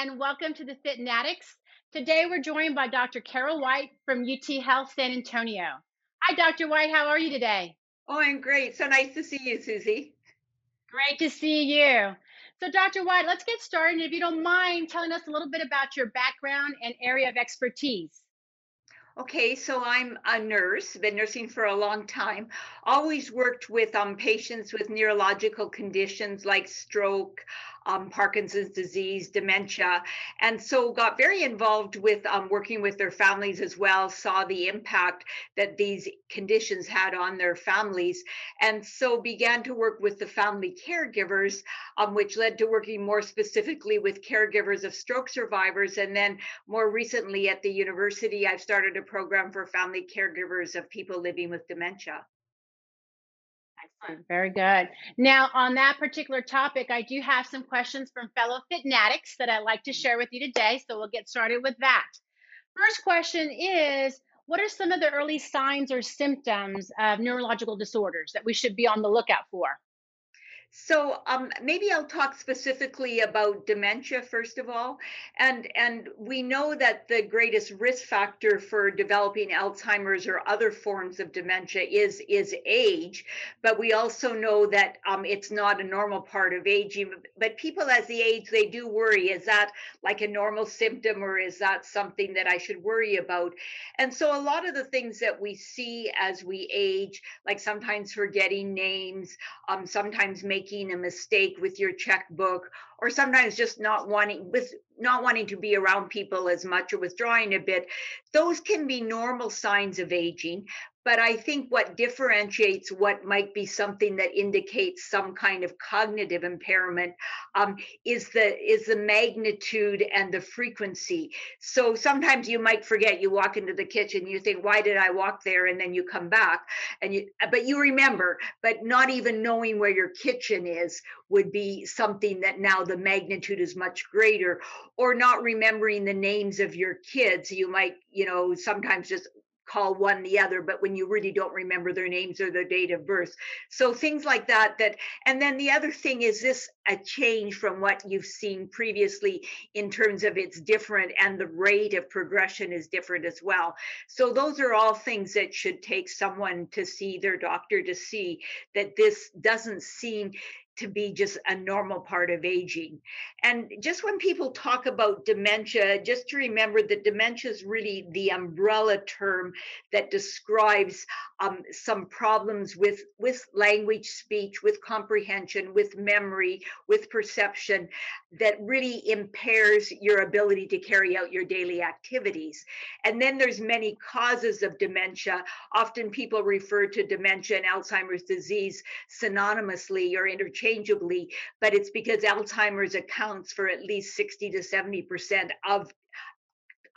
and welcome to the Fitnatics. Today we're joined by Dr. Carole White from UT Health San Antonio. Hi, Dr. White. How are you today? Oh, I'm great. So nice to see you, Susie. Great to see you. So, Dr. White, let's get started. If you don't mind telling us a little bit about your background and area of expertise. Okay, so I'm a nurse, been nursing for a long time. Always worked with um, patients with neurological conditions like stroke, um, Parkinson's disease, dementia, and so got very involved with um, working with their families as well. Saw the impact that these conditions had on their families, and so began to work with the family caregivers, um, which led to working more specifically with caregivers of stroke survivors. And then more recently at the university, I've started a program for family caregivers of people living with dementia. Very good. Now, on that particular topic, I do have some questions from fellow Fitnatics that I'd like to share with you today. So we'll get started with that. First question is What are some of the early signs or symptoms of neurological disorders that we should be on the lookout for? So um, maybe I'll talk specifically about dementia first of all, and and we know that the greatest risk factor for developing Alzheimer's or other forms of dementia is is age, but we also know that um, it's not a normal part of aging. But people as they age, they do worry: is that like a normal symptom, or is that something that I should worry about? And so a lot of the things that we see as we age, like sometimes forgetting names, um, sometimes making making a mistake with your checkbook or sometimes just not wanting with not wanting to be around people as much or withdrawing a bit those can be normal signs of aging but I think what differentiates what might be something that indicates some kind of cognitive impairment um, is the is the magnitude and the frequency. So sometimes you might forget. You walk into the kitchen, you think, "Why did I walk there?" and then you come back, and you but you remember. But not even knowing where your kitchen is would be something that now the magnitude is much greater. Or not remembering the names of your kids, you might you know sometimes just call one the other but when you really don't remember their names or their date of birth. So things like that that and then the other thing is this a change from what you've seen previously in terms of it's different and the rate of progression is different as well. So those are all things that should take someone to see their doctor to see that this doesn't seem to be just a normal part of aging. And just when people talk about dementia, just to remember that dementia is really the umbrella term that describes um, some problems with, with language, speech, with comprehension, with memory, with perception that really impairs your ability to carry out your daily activities. And then there's many causes of dementia. Often people refer to dementia and Alzheimer's disease synonymously or interchangeably interchangeably, but it's because Alzheimer's accounts for at least 60 to 70% of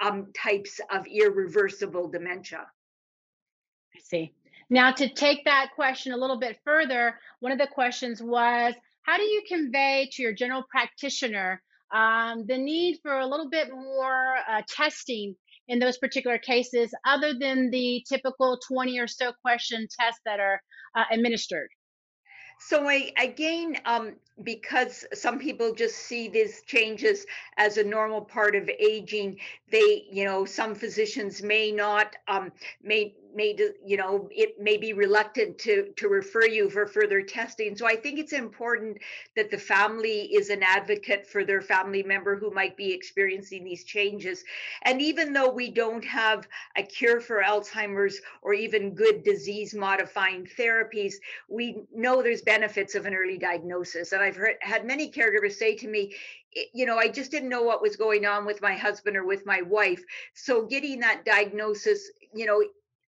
um, types of irreversible dementia. I see. Now, to take that question a little bit further, one of the questions was how do you convey to your general practitioner um, the need for a little bit more uh, testing in those particular cases, other than the typical 20 or so question tests that are uh, administered? So I, again, um, because some people just see these changes as a normal part of aging, they, you know, some physicians may not, um, may may you know it may be reluctant to to refer you for further testing. So i think it's important that the family is an advocate for their family member who might be experiencing these changes. And even though we don't have a cure for alzheimer's or even good disease modifying therapies we know there's benefits of an early diagnosis. And i've heard had many caregivers say to me you know, I just didn't know what was going on with my husband or with my wife. So getting that diagnosis, you know,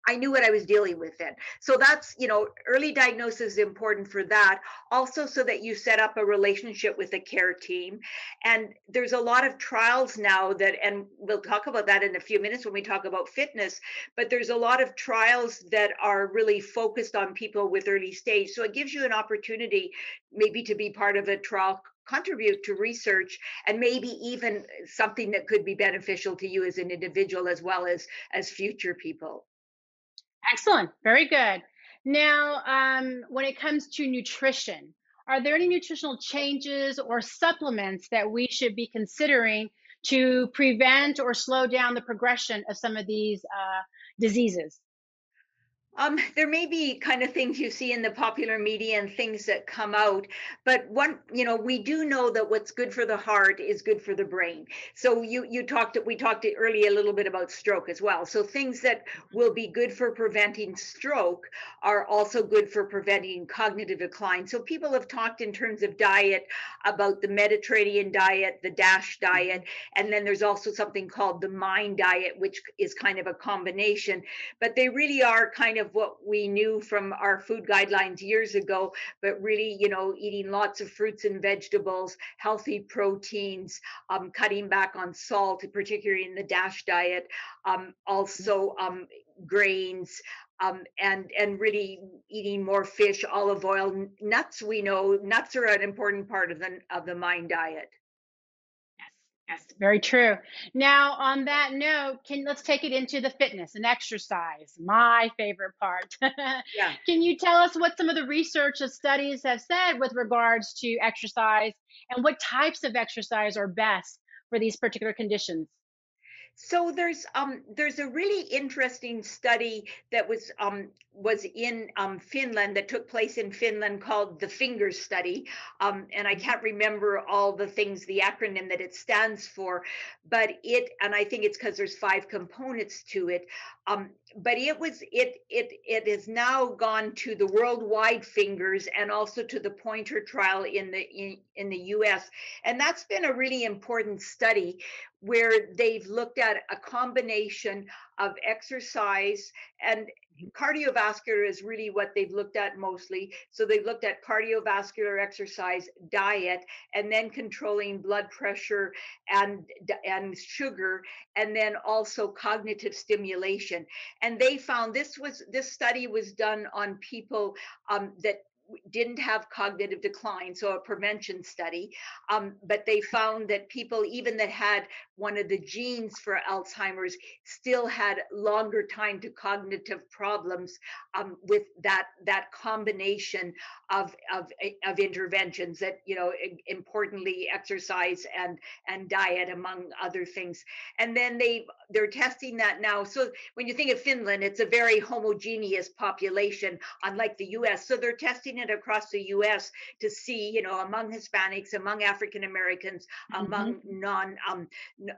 I knew what I was dealing with then. So that's, you know, early diagnosis is important for that. Also, so that you set up a relationship with a care team. And there's a lot of trials now that, and we'll talk about that in a few minutes when we talk about fitness, but there's a lot of trials that are really focused on people with early stage. So it gives you an opportunity maybe to be part of a trial contribute to research and maybe even something that could be beneficial to you as an individual as well as as future people Excellent. Very good. Now, um, when it comes to nutrition, are there any nutritional changes or supplements that we should be considering to prevent or slow down the progression of some of these uh, diseases? Um, there may be kind of things you see in the popular media and things that come out, but one, you know, we do know that what's good for the heart is good for the brain. So you you talked we talked earlier a little bit about stroke as well. So things that will be good for preventing stroke are also good for preventing cognitive decline. So people have talked in terms of diet about the Mediterranean diet, the DASH diet, and then there's also something called the MIND diet, which is kind of a combination. But they really are kind of of what we knew from our food guidelines years ago, but really, you know, eating lots of fruits and vegetables, healthy proteins, um, cutting back on salt, particularly in the DASH diet, um, also um, grains, um, and and really eating more fish, olive oil, nuts. We know nuts are an important part of the of the mind diet. Yes, very true. Now, on that note, can let's take it into the fitness and exercise, my favorite part. Yeah. Can you tell us what some of the research and studies have said with regards to exercise and what types of exercise are best for these particular conditions? So there's um there's a really interesting study that was um was in um Finland that took place in Finland called the Fingers study. Um and I can't remember all the things the acronym that it stands for, but it and I think it's because there's five components to it. Um but it was it it it has now gone to the worldwide fingers and also to the POINTER trial in the in, in the US and that's been a really important study where they've looked at a combination of exercise and cardiovascular is really what they've looked at mostly. So they've looked at cardiovascular exercise, diet, and then controlling blood pressure and and sugar, and then also cognitive stimulation. And they found this was this study was done on people um, that didn't have cognitive decline, so a prevention study. Um, but they found that people, even that had one of the genes for Alzheimer's, still had longer time to cognitive problems um, with that that combination of, of of interventions. That you know, importantly, exercise and and diet, among other things. And then they they're testing that now. So when you think of Finland, it's a very homogeneous population, unlike the U.S. So they're testing it across the US to see, you know, among Hispanics, among African Americans, mm-hmm. among non um,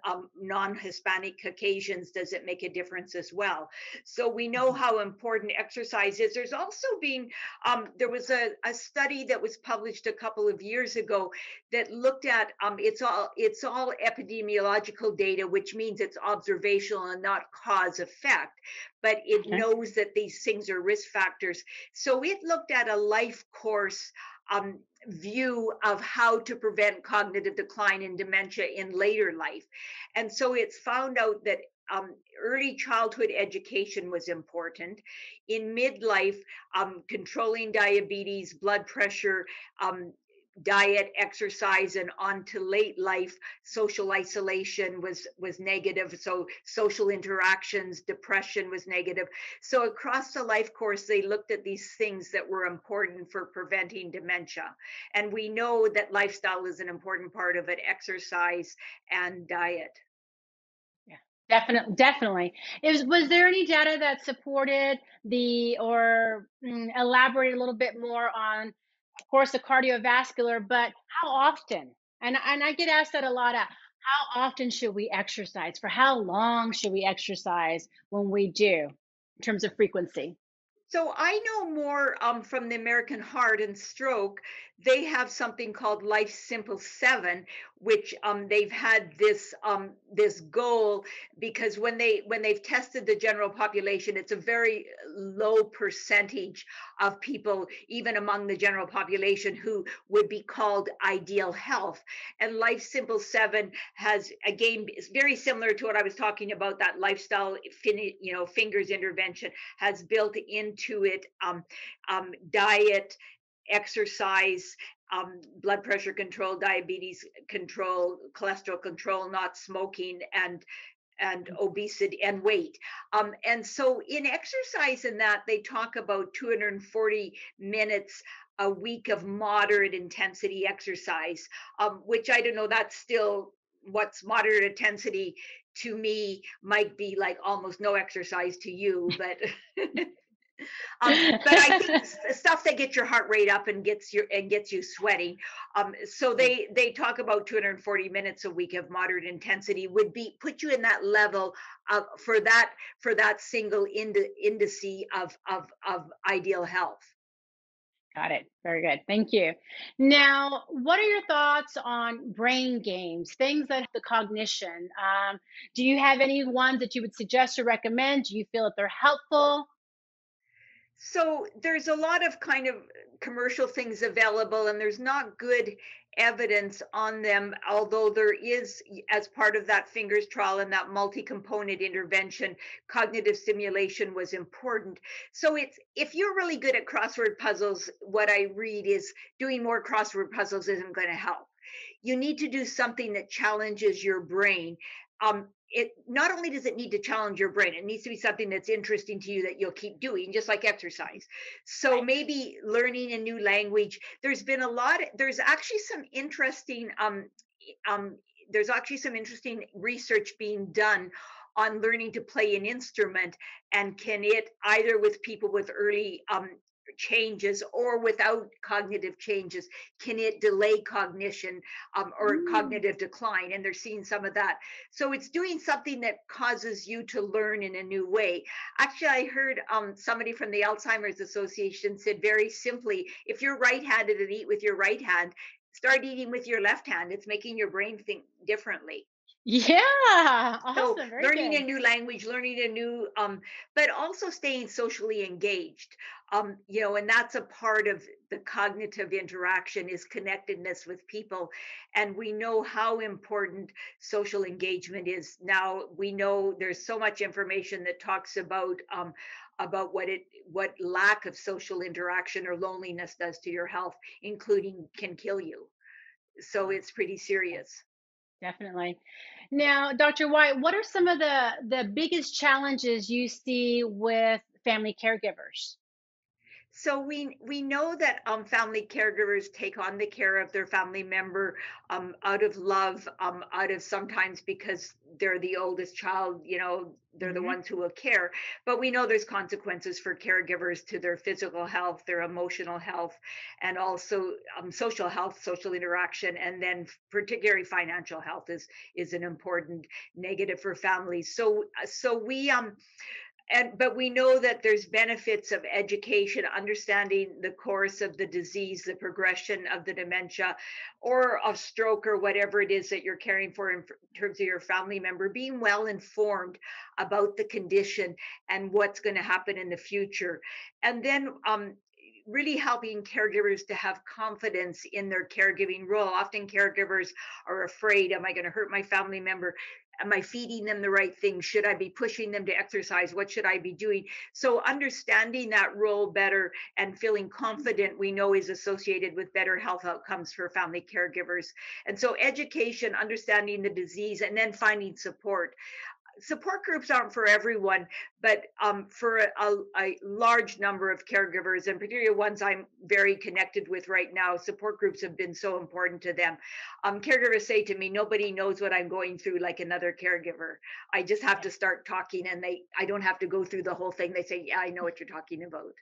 um, non-Hispanic Caucasians, does it make a difference as well? So we know mm-hmm. how important exercise is. There's also been um, there was a, a study that was published a couple of years ago that looked at um, it's all it's all epidemiological data, which means it's observational and not cause effect but it okay. knows that these things are risk factors. So it looked at a life course um, view of how to prevent cognitive decline and dementia in later life. And so it's found out that um, early childhood education was important. In midlife, um, controlling diabetes, blood pressure, um, diet exercise and on to late life social isolation was was negative. So social interactions depression was negative. So across the life course they looked at these things that were important for preventing dementia. And we know that lifestyle is an important part of it exercise and diet. Yeah definitely definitely. Is was there any data that supported the or mm, elaborate a little bit more on of course, the cardiovascular, but how often? And, and I get asked that a lot of how often should we exercise? For how long should we exercise when we do in terms of frequency? So I know more um, from the American Heart and Stroke. They have something called Life Simple Seven, which um, they've had this um, this goal because when they when they've tested the general population, it's a very low percentage of people, even among the general population, who would be called ideal health. And Life Simple Seven has again is very similar to what I was talking about. That lifestyle, you know, fingers intervention has built into it um, um, diet exercise um, blood pressure control, diabetes control, cholesterol control, not smoking, and and mm. obesity and weight. Um, and so in exercise in that they talk about 240 minutes a week of moderate intensity exercise, um, which I don't know, that's still what's moderate intensity to me might be like almost no exercise to you, but um, but I think stuff that gets your heart rate up and gets your and gets you sweating. Um, so they they talk about 240 minutes a week of moderate intensity would be put you in that level of for that for that single ind- indice of of of ideal health. Got it. Very good. Thank you. Now, what are your thoughts on brain games, things that the cognition? Um, do you have any ones that you would suggest or recommend? Do you feel that they're helpful? So there's a lot of kind of commercial things available, and there's not good evidence on them, although there is, as part of that fingers trial and that multi-component intervention, cognitive stimulation was important. So it's if you're really good at crossword puzzles, what I read is doing more crossword puzzles isn't going to help. You need to do something that challenges your brain. Um, it not only does it need to challenge your brain it needs to be something that's interesting to you that you'll keep doing just like exercise so maybe learning a new language there's been a lot there's actually some interesting um um there's actually some interesting research being done on learning to play an instrument and can it either with people with early um, changes or without cognitive changes can it delay cognition um, or mm. cognitive decline? And they're seeing some of that. So it's doing something that causes you to learn in a new way. Actually i heard um, somebody from the alzheimer's association said very simply if you're right-handed and eat with your right hand start eating with your left hand. It's making your brain think differently yeah, awesome. So Very learning good. a new language, learning a new, um, but also staying socially engaged. Um, you know, and that's a part of the cognitive interaction is connectedness with people. And we know how important social engagement is. Now we know there's so much information that talks about um, about what it what lack of social interaction or loneliness does to your health, including can kill you. So it's pretty serious. Definitely. Now, Dr. White, what are some of the the biggest challenges you see with family caregivers? So we we know that um, family caregivers take on the care of their family member um, out of love, um, out of sometimes because they're the oldest child, you know, they're the hmm ones who will care. But we know there's consequences for caregivers to their physical health, their emotional health, and also um, social health, social interaction, and then particularly financial health is is an important negative for families. So so we um and but we know that there's benefits of education understanding the course of the disease the progression of the dementia or of stroke or whatever it is that you're caring for in terms of your family member being well informed about the condition and what's going to happen in the future and then um, really helping caregivers to have confidence in their caregiving role. Often caregivers are afraid, am I going to hurt my family member? Am i feeding them the right things should i be pushing them to exercise? What should i be doing? So understanding that role better and feeling confident we know is associated with better health outcomes for family caregivers. And so education understanding the disease and then finding support support groups aren't for everyone, but um, for a, a, large number of caregivers, and particularly ones I'm very connected with right now, support groups have been so important to them. Um, caregivers say to me, "Nobody knows what I'm going through like another caregiver. I just have to start talking, and they I don't have to go through the whole thing. They say, "Yeah, I know what you're talking about."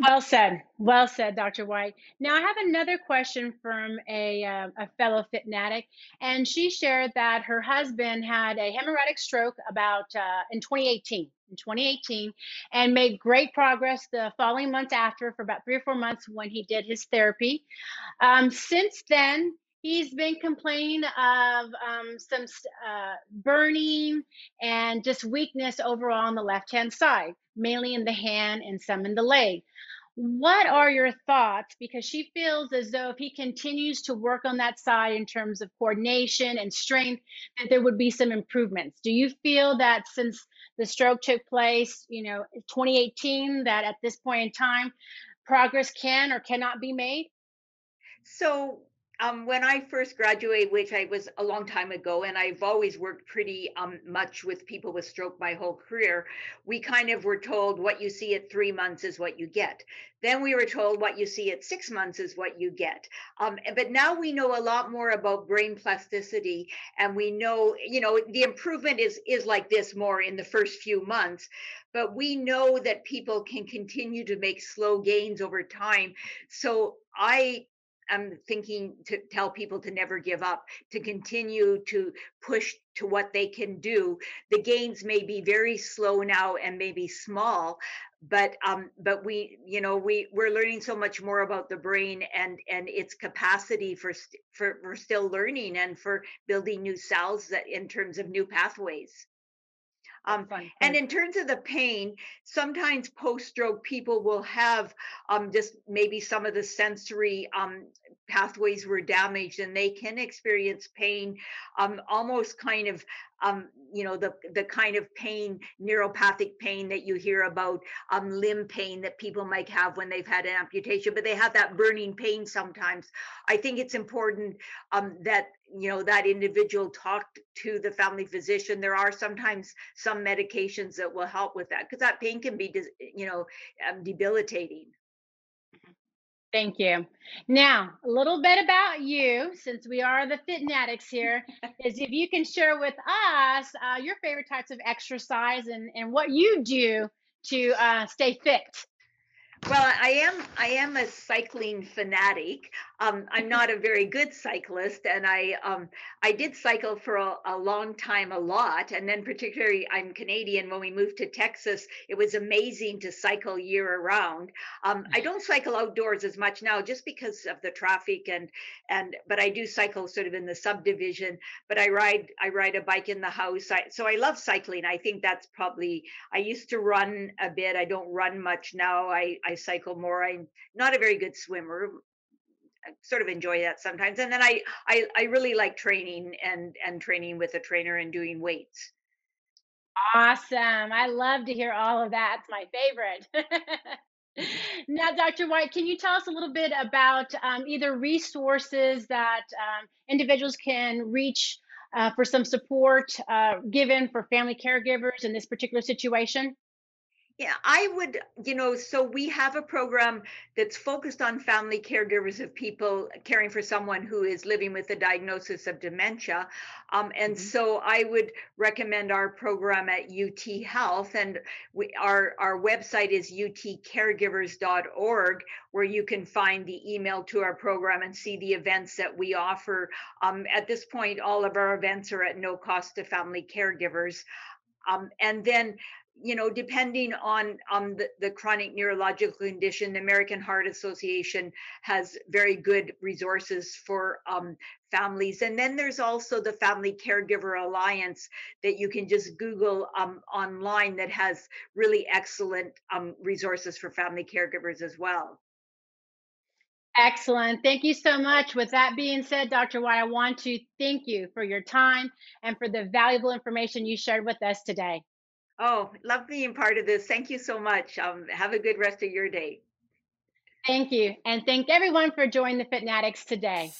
Well said. Well said, Dr. White. Now, I have another question from a, uh, a fellow fanatic, and she shared that her husband had a hemorrhagic stroke about uh, in 2018. In 2018, and made great progress the following months after for about three or four months when he did his therapy. Um, since then, he's been complaining of um, some uh, burning and just weakness overall on the left hand side, mainly in the hand and some in the leg. What are your thoughts? Because she feels as though if he continues to work on that side in terms of coordination and strength, that there would be some improvements. Do you feel that since the stroke took place, you know, 2018, that at this point in time, progress can or cannot be made? So um, when I first graduated, which I was a long time ago, and I've always worked pretty um, much with people with stroke my whole career, we kind of were told what you see at three months is what you get. Then we were told what you see at six months is what you get. Um, but now we know a lot more about brain plasticity, and we know, you know, the improvement is is like this more in the first few months. But we know that people can continue to make slow gains over time. So I I'm thinking to tell people to never give up, to continue to push to what they can do. The gains may be very slow now and maybe small, but um, but we, you know, we we're learning so much more about the brain and and its capacity for for for still learning and for building new cells that in terms of new pathways. Um, and in terms of the pain, sometimes post-stroke people will have um, just maybe some of the sensory um, pathways were damaged, and they can experience pain, um, almost kind of um, you know, the the kind of pain, neuropathic pain that you hear about, um, limb pain that people might have when they've had an amputation, but they have that burning pain sometimes. I think it's important um, that you know that individual talked to the family physician. There are sometimes some medications that will help with that because that pain can be, you know, um, debilitating. Thank you. Now, a little bit about you, since we are the Fitnatics here, is if you can share with us uh, your favorite types of exercise and, and what you do to uh, stay fit. Well, I am I am a cycling fanatic. Um, I'm not a very good cyclist, and I um, I did cycle for a, a, long time, a lot, and then particularly I'm Canadian. When we moved to Texas, it was amazing to cycle year around. Um, I don't cycle outdoors as much now, just because of the traffic and and but I do cycle sort of in the subdivision. But I ride I ride a bike in the house. I, so I love cycling. I think that's probably I used to run a bit. I don't run much now. I I cycle more. I'm not a very good swimmer. I sort of enjoy that sometimes. And then I, I, I really like training and, and training with a trainer and doing weights. Awesome. I love to hear all of that. It's my favorite. now, Dr. White, can you tell us a little bit about um, either resources that um, individuals can reach uh, for some support uh, given for family caregivers in this particular situation? Yeah, I would, you know, so we have a program that's focused on family caregivers of people caring for someone who is living with a diagnosis of dementia. Um, and mm-hmm. so I would recommend our program at UT Health. And we, our, our website is utcaregivers.org, where you can find the email to our program and see the events that we offer. Um, at this point, all of our events are at no cost to family caregivers. Um, and then you know, depending on on the, the chronic neurological condition, the American Heart Association has very good resources for um, families. And then there's also the Family Caregiver Alliance that you can just Google um, online that has really excellent um, resources for family caregivers as well. Excellent. Thank you so much. With that being said, Dr. White, I want to thank you for your time and for the valuable information you shared with us today. Oh, love being part of this. Thank you so much. Um, have a good rest of your day. Thank you. And thank everyone for joining the Fitnatics today.